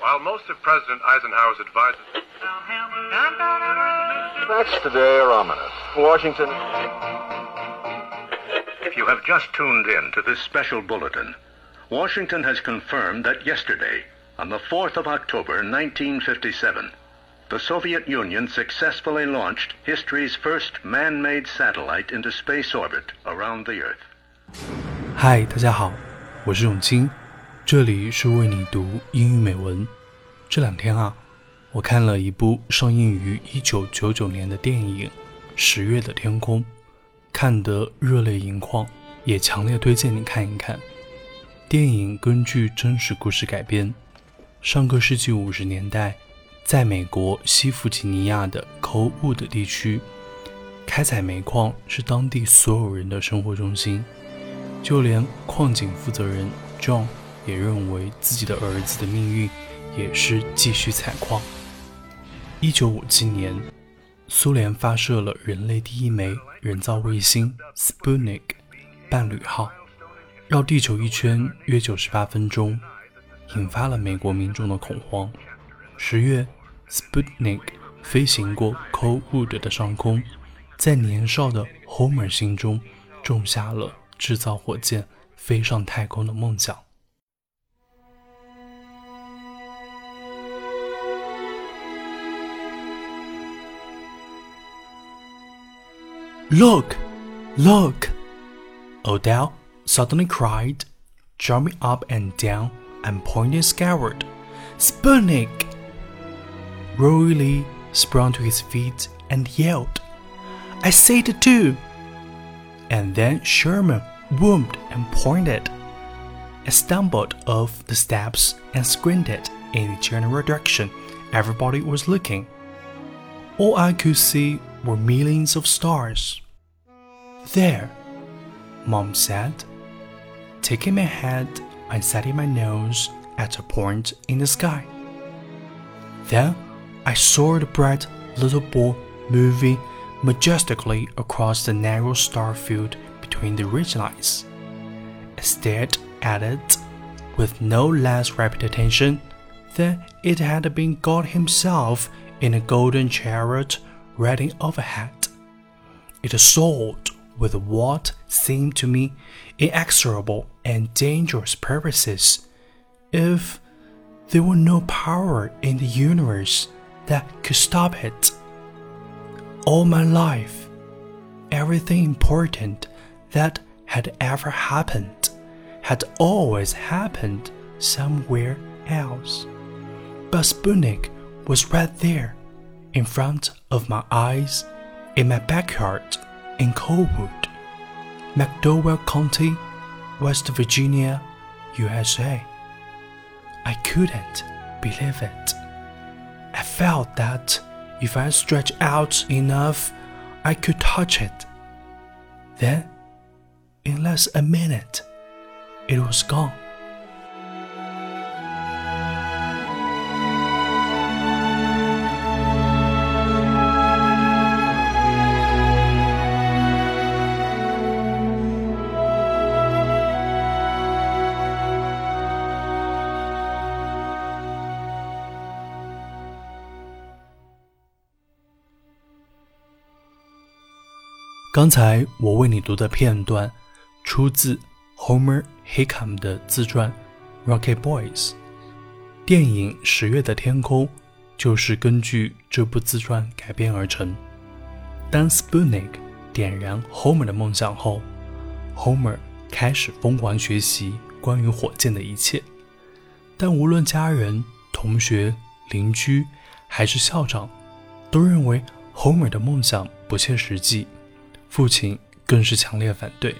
While most of President Eisenhower's advisors. Facts today are ominous. Washington. If you have just tuned in to this special bulletin, Washington has confirmed that yesterday, on the 4th of October 1957, the Soviet Union successfully launched history's first man-made satellite into space orbit around the Earth. 嗨，大家好，我是永清， 这里是为你读英语美文。这两天啊，我看了一部上映于1999年的电影《十月的天空》，看得热泪盈眶，也强烈推荐你看一看。电影根据真实故事改编。上个世纪五十年代，在美国西弗吉尼亚的 Coalwood 地区，开采煤矿是当地所有人的生活中心。就连矿井负责人 John 也认为自己的儿子的命运也是继续采矿。一九五七年，苏联发射了人类第一枚人造卫星 Sputnik 伴侣号，绕地球一圈约九十八分钟，引发了美国民众的恐慌。十月，Sputnik 飞行过 Coldwood 的上空，在年少的 Homer 心中种下了。制造火箭飞上太空的梦想。Look, look! Odell suddenly cried, jumping up and down and pointing skyward. Sputnik! Roy Lee sprang to his feet and yelled, I see it too! And then Sherman boomed and pointed. I stumbled off the steps and squinted in the general direction everybody was looking. All I could see were millions of stars. There, Mom said, taking my head and setting my nose at a point in the sky. Then I saw the bright little ball moving majestically across the narrow star field between the ridgelines. I stared at it with no less rapid attention than it had been God Himself in a golden chariot riding overhead. It soared with what seemed to me inexorable and dangerous purposes. If there were no power in the universe that could stop it, all my life, everything important that had ever happened had always happened somewhere else. But Sputnik was right there, in front of my eyes, in my backyard in Coalwood, McDowell County, West Virginia, USA. I couldn't believe it. I felt that if I stretched out enough, I could touch it. Then in less a minute, it was gone. 刚才我为你读的片段出自 Homer Hickam 的自传《Rocket Boys》，电影《十月的天空》就是根据这部自传改编而成。当 Sputnik 点燃 Homer 的梦想后，Homer 开始疯狂学习关于火箭的一切。但无论家人、同学、邻居还是校长，都认为 Homer 的梦想不切实际，父亲更是强烈反对。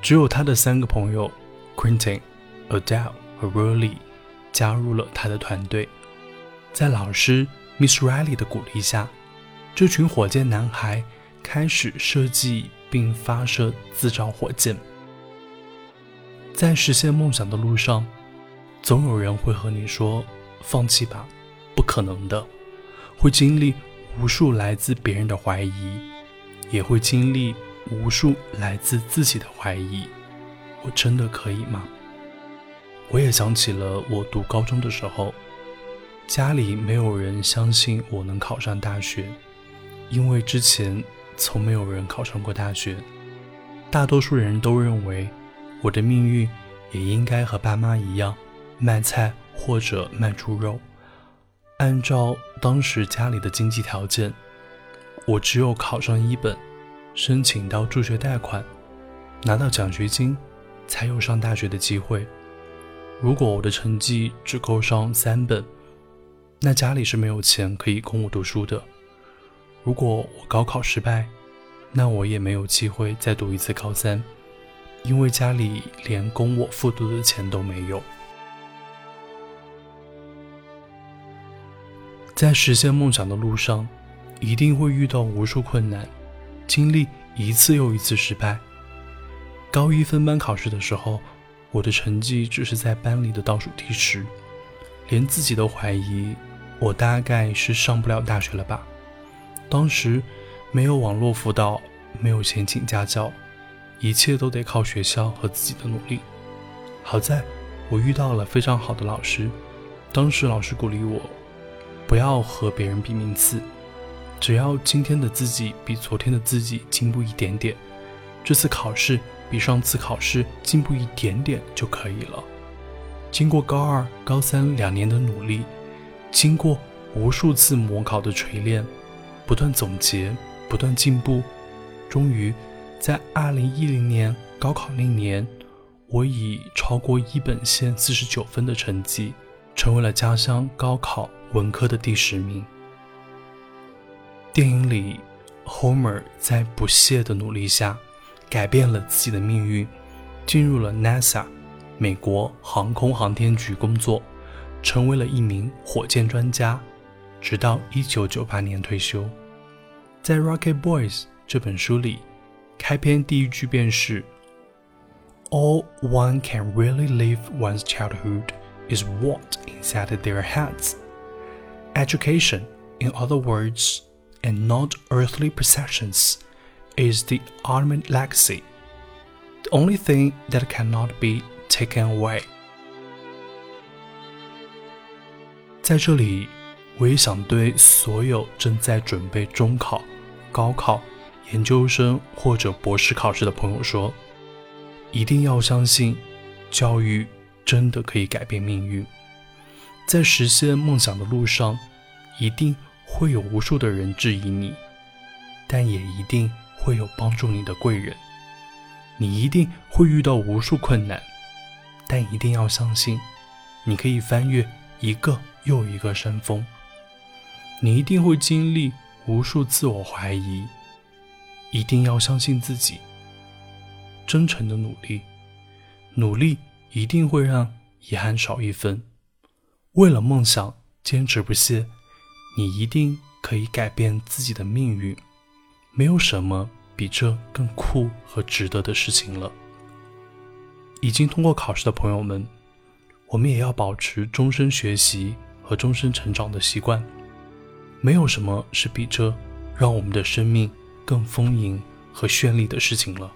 只有他的三个朋友，Quentin、Adele 和 Roly，加入了他的团队。在老师 Miss Riley 的鼓励下，这群火箭男孩开始设计并发射自造火箭。在实现梦想的路上，总有人会和你说：“放弃吧，不可能的。”会经历无数来自别人的怀疑，也会经历。无数来自自己的怀疑：我真的可以吗？我也想起了我读高中的时候，家里没有人相信我能考上大学，因为之前从没有人考上过大学。大多数人都认为我的命运也应该和爸妈一样，卖菜或者卖猪肉。按照当时家里的经济条件，我只有考上一本，申请到助学贷款，拿到奖学金，才有上大学的机会。如果我的成绩只够上三本，那家里是没有钱可以供我读书的。如果我高考失败，那我也没有机会再读一次高三，因为家里连供我复读的钱都没有。在实现梦想的路上，一定会遇到无数困难，经历一次又一次失败。高一分班考试的时候。我的成绩只是在班里的倒数第十，连自己都怀疑我大概是上不了大学了吧。当时没有网络辅导，没有钱请家教，一切都得靠学校和自己的努力。好在我遇到了非常好的老师，当时老师鼓励我不要和别人比名次，只要今天的自己比昨天的自己进步一点点，这次考试。比上次考试进步一点点就可以了。经过高二、高三两年的努力，经过无数次模考的锤炼，不断总结，不断进步，终于在二零一零年高考那年，我以超过一本线四十九分的成绩，成为了家乡高考文科的第十名。电影里，Homer 在不懈的努力下。改变了自己的命运，进入了 NASA，美国航空航天局工作，成为了一名火箭专家，直到1998年退休。在《Rocket Boys》这本书里，开篇第一句便是：“All one can really live one's childhood is what inside their heads. Education, in other words, and not earthly possessions.” is the ultimate legacy, the only thing that cannot be taken away. 在这里，我也想对所有正在准备中考、高考、研究生或者博士考试的朋友说：一定要相信，教育真的可以改变命运。在实现梦想的路上，一定会有无数的人质疑你，但也一定。会有帮助你的贵人，你一定会遇到无数困难，但一定要相信，你可以翻越一个又一个山峰。你一定会经历无数自我怀疑，一定要相信自己。真诚的努力，努力一定会让遗憾少一分。为了梦想坚持不懈，你一定可以改变自己的命运。没有什么比这更酷和值得的事情了。已经通过考试的朋友们，我们也要保持终身学习和终身成长的习惯。没有什么是比这让我们的生命更丰盈和绚丽的事情了。